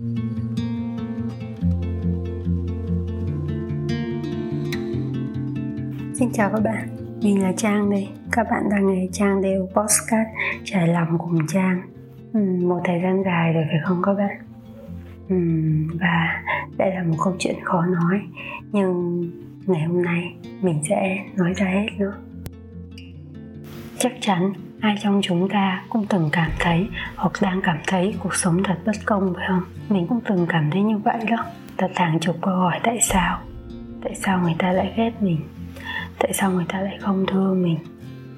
Xin chào các bạn, mình là Trang đây. Các bạn đang nghe Trang đều podcast trải lòng cùng Trang. Ừ, một thời gian dài rồi phải không các bạn? Ừ, và đây là một câu chuyện khó nói, nhưng ngày hôm nay mình sẽ nói ra hết nữa. Chắc chắn ai trong chúng ta cũng từng cảm thấy hoặc đang cảm thấy cuộc sống thật bất công phải không? Mình cũng từng cảm thấy như vậy đó. Thật hàng chục câu hỏi, tại sao? Tại sao người ta lại ghét mình? tại sao người ta lại không thương mình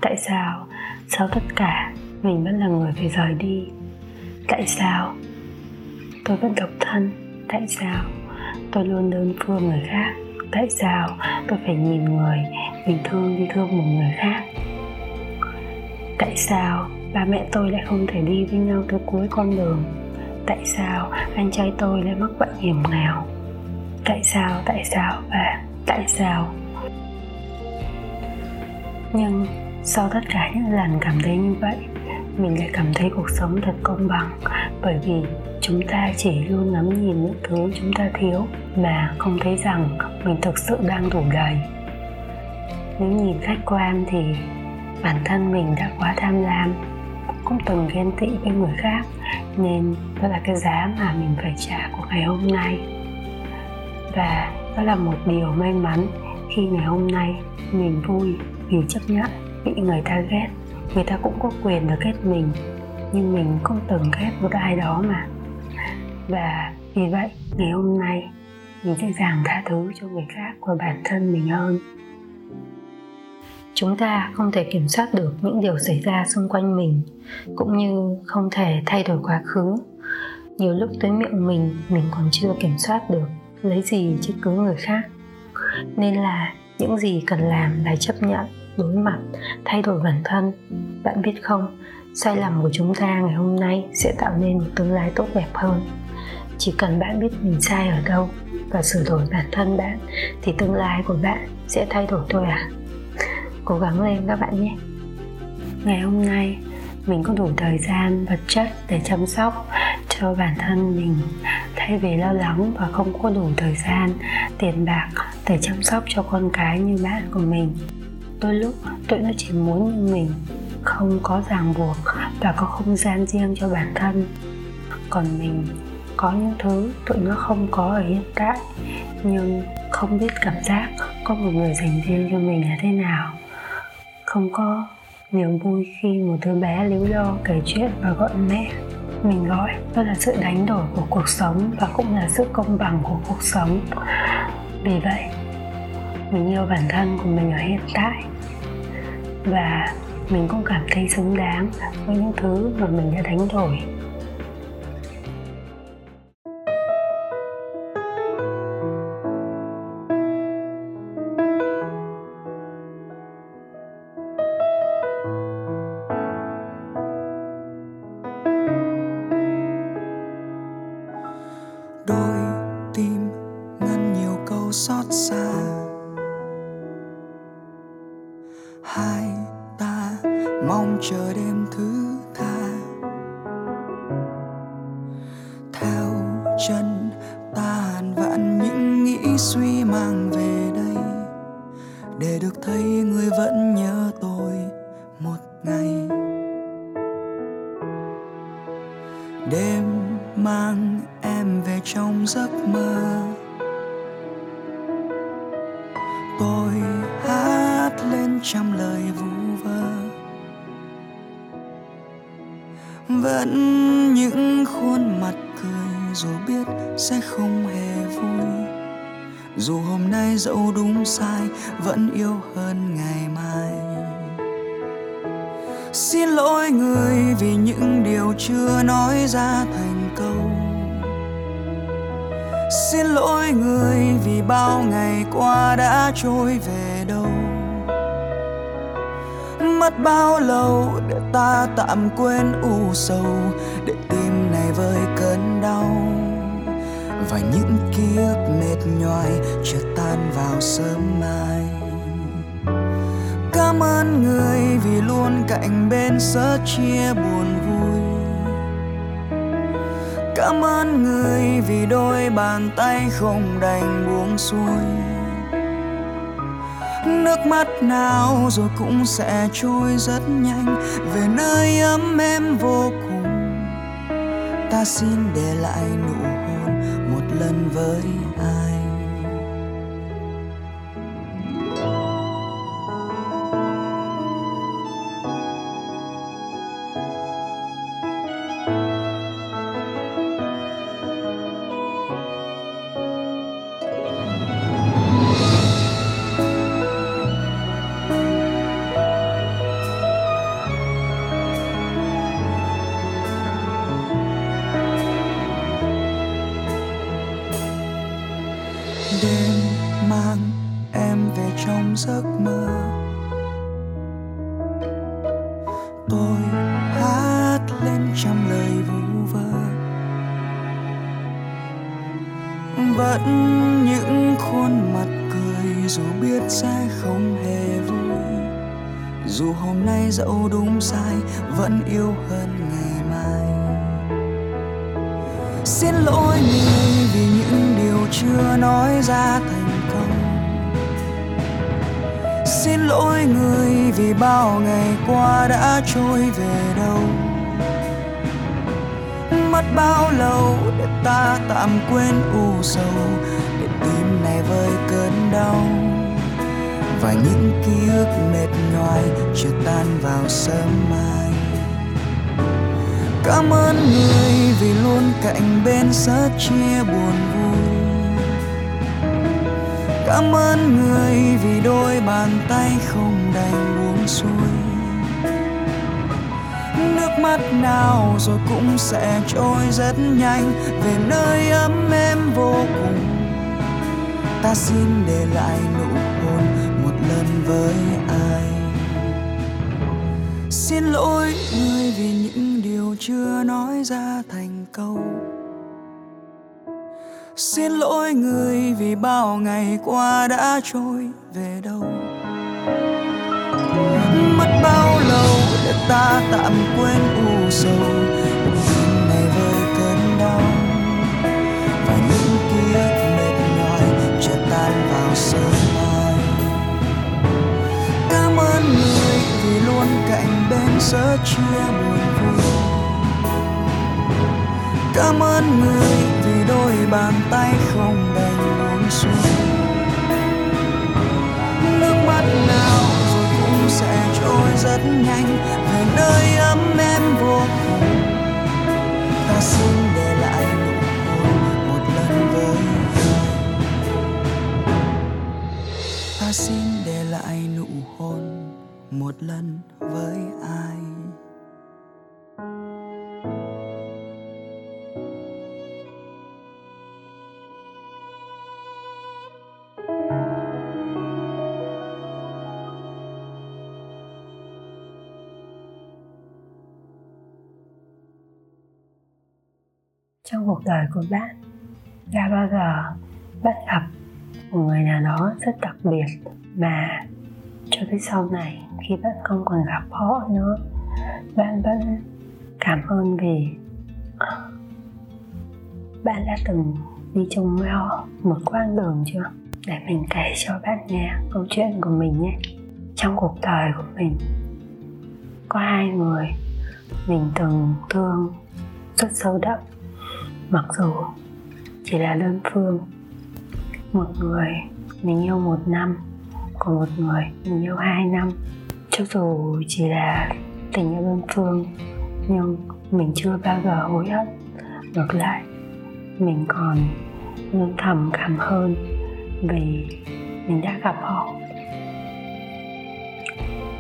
tại sao sau tất cả mình vẫn là người phải rời đi tại sao tôi vẫn độc thân tại sao tôi luôn đơn phương người khác tại sao tôi phải nhìn người mình thương đi thương một người khác tại sao ba mẹ tôi lại không thể đi với nhau tới cuối con đường? Tại sao anh trai tôi lại mắc bệnh hiểm nghèo? Tại sao tại sao và tại sao? Nhưng sau tất cả những lần cảm thấy như vậy, mình lại cảm thấy cuộc sống thật công bằng, bởi vì chúng ta chỉ luôn ngắm nhìn những thứ chúng ta thiếu mà không thấy rằng mình thực sự đang đủ đầy. Nếu nhìn khách quan thì bản thân mình đã quá tham lam cũng từng ghen tị với người khác, nên đó là cái giá mà mình phải trả của ngày hôm nay. Và đó là một điều may mắn khi ngày hôm nay mình vui vì chấp nhận bị người ta ghét. Người ta cũng có quyền được ghét mình, nhưng mình không từng ghét một ai đó mà. Và vì vậy, ngày hôm nay mình dễ dàng tha thứ cho người khác và bản thân mình hơn chúng ta không thể kiểm soát được những điều xảy ra xung quanh mình, cũng như không thể thay đổi quá khứ. Nhiều lúc tới miệng mình mình còn chưa kiểm soát được lấy gì chứ cứ người khác. Nên là những gì cần làm là chấp nhận, đối mặt, thay đổi bản thân. Bạn biết không, sai lầm của chúng ta ngày hôm nay sẽ tạo nên một tương lai tốt đẹp hơn. Chỉ cần bạn biết mình sai ở đâu và sửa đổi bản thân bạn, thì tương lai của bạn sẽ thay đổi thôi à? Cố gắng lên các bạn nhé. Ngày hôm nay, mình có đủ thời gian, vật chất để chăm sóc cho bản thân mình. Thay vì lo lắng và không có đủ thời gian, tiền bạc để chăm sóc cho con cái như bạn của mình, đôi lúc tụi nó chỉ muốn như mình, không có ràng buộc và có không gian riêng cho bản thân. Còn mình, có những thứ tụi nó không có ở hiện tại, nhưng không biết cảm giác có một người dành riêng cho mình là thế nào không có niềm vui khi một đứa bé líu lo kể chuyện và gọi mẹ. Mình gọi, đó là sự đánh đổi của cuộc sống và cũng là sự công bằng của cuộc sống. Vì vậy, mình yêu bản thân của mình ở hiện tại. Và mình cũng cảm thấy xứng đáng với những thứ mà mình đã đánh đổi. Một đêm mang em về trong giấc mơ. Tôi hát lên trăm lời vu vơ. Vẫn những khuôn mặt cười dù biết sẽ không hề vui. Dù hôm nay dẫu đúng sai, vẫn yêu hơn ngày mai xin lỗi người vì những điều chưa nói ra thành câu. Xin lỗi người vì bao ngày qua đã trôi về đâu. Mất bao lâu để ta tạm quên u sầu, để tim này vơi cơn đau. Và những ký ức mệt nhoài chưa tan vào sớm mai cảm ơn người vì luôn cạnh bên sớ chia buồn vui. Cảm ơn người vì đôi bàn tay không đành buông xuôi. Nước mắt nào rồi cũng sẽ trôi rất nhanh, về nơi ấm em vô cùng. Ta xin để lại nụ hôn một lần với ai? Hôm nay dẫu đúng sai, vẫn yêu hơn ngày mai. Xin lỗi người vì những điều chưa nói ra thành công. xin lỗi người vì bao ngày qua đã trôi về đâu. Mất bao lâu để ta tạm quên u sầu, để tim này vơi cơn đau và những ký ức mệt nhoài chưa tan vào sớm mai. Cảm ơn người vì luôn cạnh bên sớt chia buồn vui. Cảm ơn người vì đôi bàn tay không đành buông xuôi. Nước mắt nào rồi cũng sẽ trôi rất nhanh, về nơi ấm êm vô cùng. Ta xin để lại nụ lần với ai. Xin lỗi người vì những điều chưa nói ra thành câu. Xin lỗi người vì bao ngày qua đã trôi về đâu. Mất bao lâu để ta tạm quên u sầu? Cạnh chia buồn vui cảm ơn người vì đôi bàn tay không đành buông xuôi nước mắt nào rồi cũng sẽ trôi rất nhanh về nơi ấm êm vô cùng. Ta xin để lại nụ hôn một lần với người, ta xin để lại nụ hôn một lần với trong cuộc đời của bạn? Đã bao giờ bắt gặp một người nào đó rất đặc biệt mà cho tới sau này khi bạn không còn gặp họ nữa, bạn vẫn cảm ơn vì bạn đã từng đi chung với họ một quãng đường chưa? Để mình kể cho bạn nghe câu chuyện của mình nhé. Trong cuộc đời của mình, có hai người mình từng thương rất sâu đậm mặc dù chỉ là đơn phương, một người mình yêu một năm còn một người mình yêu hai năm. Cho dù chỉ là tình yêu đơn phương, nhưng mình chưa bao giờ hối hận. Ngược lại, mình còn luôn thầm cảm hơn vì mình đã gặp họ.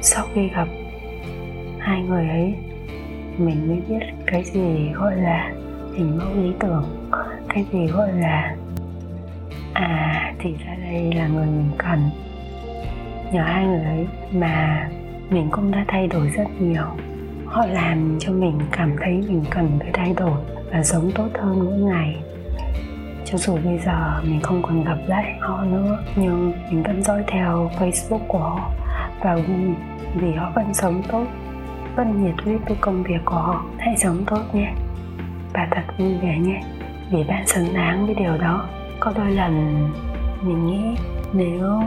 Sau khi gặp hai người ấy, mình mới biết cái gì gọi là hình mẫu lý tưởng. Cái gì gọi là à thì ra đây là người mình cần. Nhờ hai người ấy mà mình cũng đã thay đổi rất nhiều. Họ làm cho mình cảm thấy mình cần phải thay đổi và sống tốt hơn mỗi ngày. Cho dù bây giờ mình không còn gặp lại họ nữa, nhưng mình vẫn dõi theo facebook của họ và vì họ vẫn sống tốt, vẫn nhiệt huyết với công việc của họ. Hãy sống tốt nhé và thật vui vẻ nhé. Vì bạn xứng đáng với điều đó. Có đôi lần mình nghĩ nếu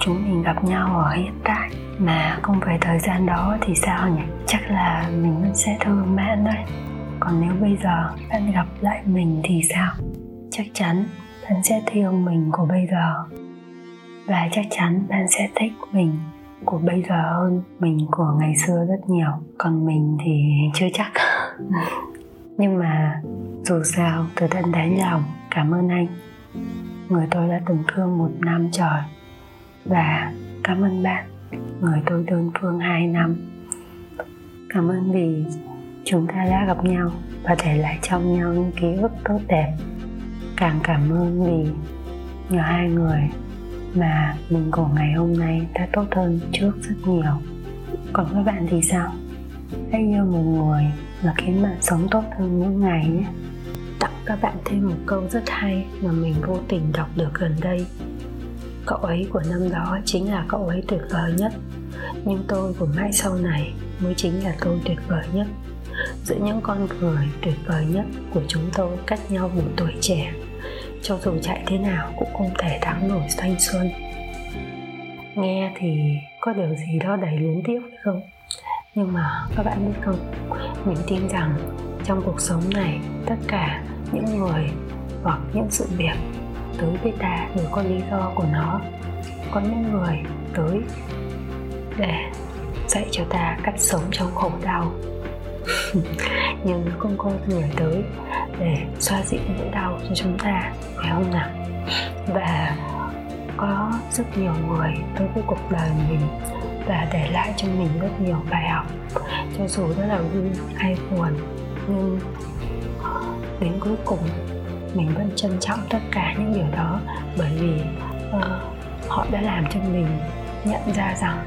chúng mình gặp nhau ở hiện tại mà không phải thời gian đó thì sao nhỉ? Chắc là mình vẫn sẽ thương bạn đấy. Còn nếu bây giờ bạn gặp lại mình thì sao? Chắc chắn bạn sẽ thương mình của bây giờ. Và chắc chắn bạn sẽ thích mình của bây giờ hơn mình của ngày xưa rất nhiều. Còn mình thì chưa chắc. nhưng mà dù sao từ tận đáy lòng, cảm ơn anh. Người tôi đã từng thương một năm trời. Và cảm ơn bạn, người tôi đơn phương hai năm. Cảm ơn vì chúng ta đã gặp nhau và để lại trong nhau những ký ức tốt đẹp. Càng cảm ơn vì nhờ hai người mà mình của ngày hôm nay đã tốt hơn trước rất nhiều. Còn các bạn thì sao? Hãy yêu một người và khiến bạn sống tốt hơn mỗi ngày nhé. Tặng các bạn thêm một câu rất hay mà mình vô tình đọc được gần đây. Cậu ấy của năm đó chính là cậu ấy tuyệt vời nhất. Nhưng tôi của mãi sau này mới chính là tôi tuyệt vời nhất. Giữa những con người tuyệt vời nhất của chúng tôi cách nhau một tuổi trẻ, cho dù chạy thế nào cũng không thể thắng nổi thanh xuân. Nghe thì có điều gì đó đầy luyến tiếc phải không? Nhưng mà các bạn biết không? Mình tin rằng trong cuộc sống này, tất cả những người hoặc những sự việc tới với ta đều có lý do của nó. Có những người tới để dạy cho ta cách sống trong khổ đau. Nhưng không có người tới để xoa dịu nỗi đau cho chúng ta, phải không nào? Và có rất nhiều người tới với cuộc đời mình và để lại cho mình rất nhiều bài học. Cho dù đó là vui hay buồn nhưng ờ, đến cuối cùng mình vẫn trân trọng tất cả những điều đó bởi vì uh, họ đã làm cho mình nhận ra rằng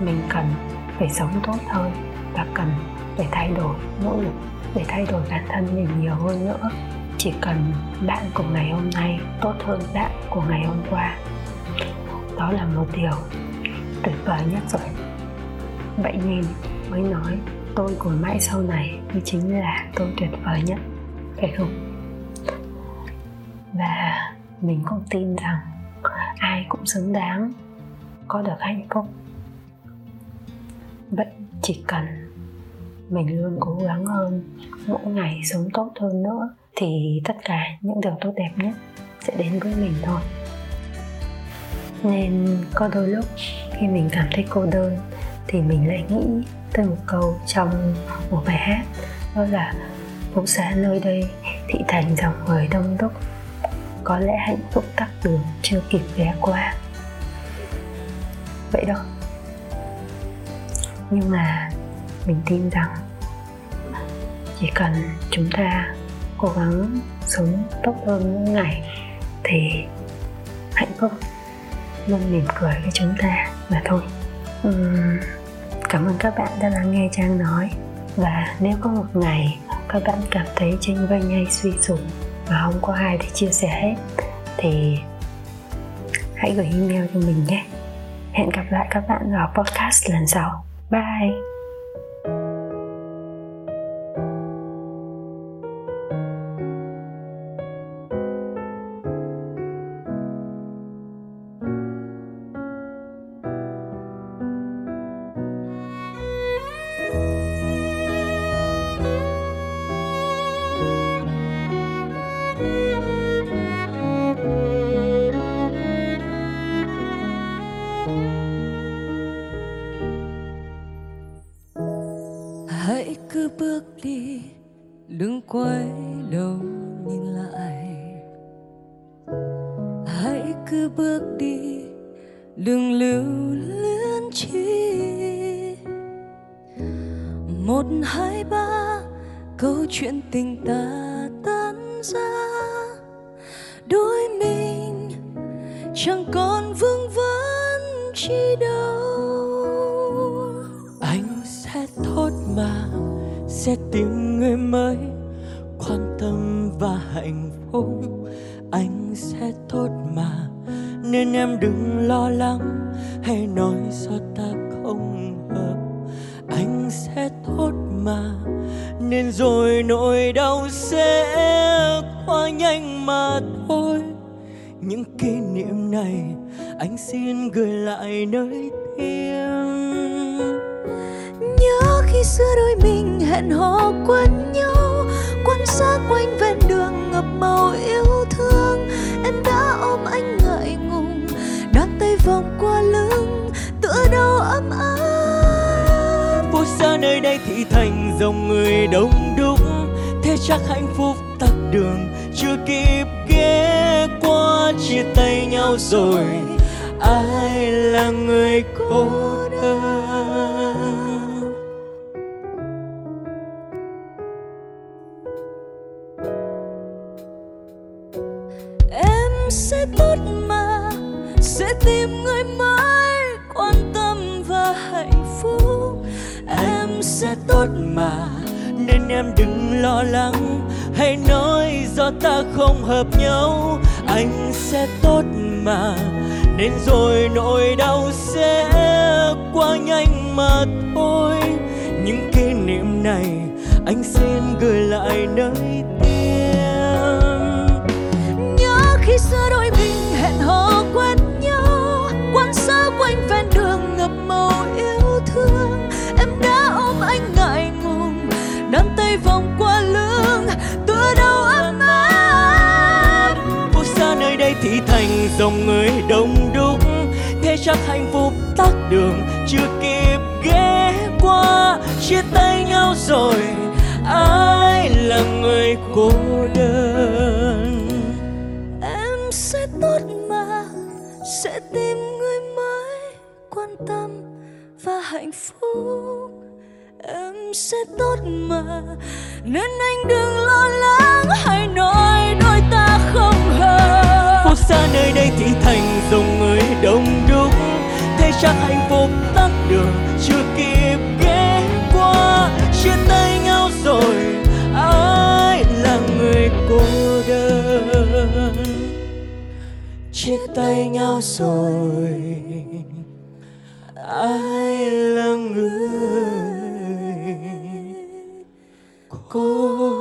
mình cần phải sống tốt hơn và cần phải thay đổi nỗ lực để thay đổi bản thân mình nhiều hơn nữa. Chỉ cần bạn của ngày hôm nay tốt hơn bạn của ngày hôm qua. Đó là một điều tuyệt vời nhất rồi. Vậy nên mới nói tôi của mãi sau này mới chính là tôi tuyệt vời nhất, phải không? Và mình cũng tin rằng ai cũng xứng đáng có được hạnh phúc. Vậy chỉ cần mình luôn cố gắng hơn, mỗi ngày sống tốt hơn nữa, thì tất cả những điều tốt đẹp nhất sẽ đến với mình thôi nên có đôi lúc khi mình cảm thấy cô đơn thì mình lại nghĩ tới một câu trong một bài hát. Đó là phố xá nơi đây thị thành dòng người đông đúc. Có lẽ hạnh phúc tắc đường chưa kịp ghé qua. Vậy đó. Nhưng mà mình tin rằng chỉ cần chúng ta cố gắng sống tốt hơn mỗi ngày thì hạnh phúc luôn mỉm cười với chúng ta mà thôi. Uhm, cảm ơn các bạn đã lắng nghe trang nói. Và nếu có một ngày các bạn cảm thấy tranh vênh hay suy sụp và không có ai để chia sẻ hết thì hãy gửi email cho mình nhé. Hẹn gặp lại các bạn vào podcast lần sau. Bye! Đôi mình chẳng còn vương vấn chi đâu. Anh sẽ thốt mà, sẽ tìm người mới. Quan tâm và hạnh phúc, anh sẽ tốt mà. Nên em đừng lo lắng hay nói do ta không hợp. Anh sẽ tốt mà, nên rồi nỗi đau sẽ qua nhanh mà những kỷ niệm này anh xin gửi lại nơi tim nhớ khi xưa đôi mình hẹn hò quen nhau quan sát quanh ven đường ngập màu yêu thương. Em đã ôm anh ngại ngùng đan tay vòng qua lưng tựa đầu ấm áp. Phút xa nơi đây thì thành dòng người đông đúc thế chắc hạnh phúc tắt đường chưa kịp chia tay nhau rồi. Ai là người cô đơn? Em sẽ tốt mà, sẽ tìm người mới quan tâm và hạnh phúc. Em sẽ tốt mà, nên em đừng lo lắng. Hãy nói do ta không hợp nhau anh sẽ tốt mà, nên rồi nỗi đau sẽ qua nhanh mà thôi. Những kỷ niệm này anh xin gửi lại nơi đường chưa kịp ghé qua, chia tay nhau rồi, ai là người cô đơn? Em sẽ tốt mà, sẽ tìm người mới quan tâm và hạnh phúc. Em sẽ tốt mà, nên anh đừng lo lắng hay nói đôi ta không hợp Phố xa nơi đây thì thành dòng người đông đúc chắc hạnh phúc tắt đường, chưa kịp ghé qua. Chia tay nhau rồi, ai là người cô đơn? Chia tay nhau rồi, ai là người cô